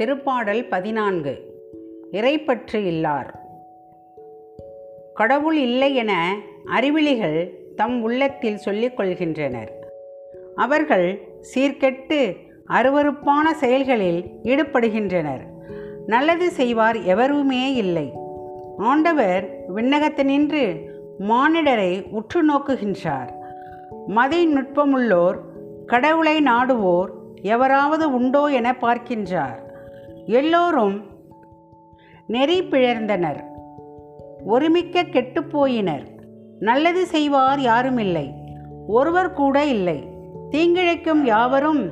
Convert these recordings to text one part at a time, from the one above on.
திருப்பாடல் பதினான்கு. இறைப்பற்று இல்லார். கடவுள் இல்லை என அறிவிலிகள் தம் உள்ளத்தில் சொல்லிக் கொள்கின்றனர். அவர்கள் சீர்கெட்டு அருவருப்பான செயல்களில் ஈடுபடுகின்றனர். நல்லது செய்வார் எவருமே இல்லை. ஆண்டவர் விண்ணகத்தினின்று மானிடரை உற்று நோக்குகின்றார். மதை நுட்பமுள்ளோர் கடவுளை நாடுவோர் எவராவது உண்டோ என பார்க்கின்றார். எல்லோரும் நெறி பிழர்ந்தனர். ஒருமிக்க கெட்டுப்போயினர் நல்லது செய்வார் யாரும் இல்லை ஒருவர் கூட இல்லை. தீங்கிழைக்கும் யாவரும்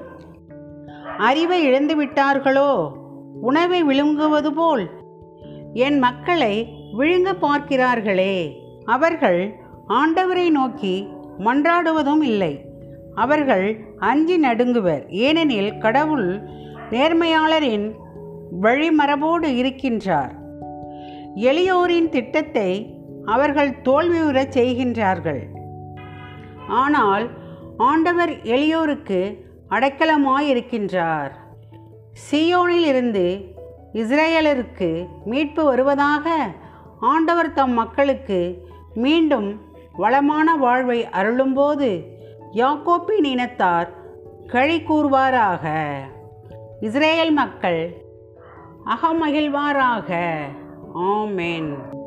அறிவை இழந்துவிட்டார்களோ? உணவை விழுங்குவது போல். என் மக்களை விழுங்க பார்க்கிறார்களே. அவர்கள் ஆண்டவரை நோக்கி மன்றாடுவதும் இல்லை. அவர்கள் அஞ்சி நடுங்குவர். ஏனெனில் கடவுள் நேர்மையாளரின் வழிமரபோடு இருக்கின்றார். எளியோரின் திட்டத்தை அவர்கள் தோல்வியுறச் செய்கின்றார்கள். ஆனால் ஆண்டவர் எளியோருக்கு அடைக்கலமாயிருக்கின்றார். சியோனில் இருந்து இஸ்ரேலருக்கு மீட்பு வருவதாக ஆண்டவர் தம் மக்களுக்கு மீண்டும் வளமான வாழ்வை அருளும்போது யாக்கோப்பின் இனத்தார் கழி கூறுவாராக. இஸ்ரேல் மக்கள் அகமகிழ்வாராக. ஆமேன்.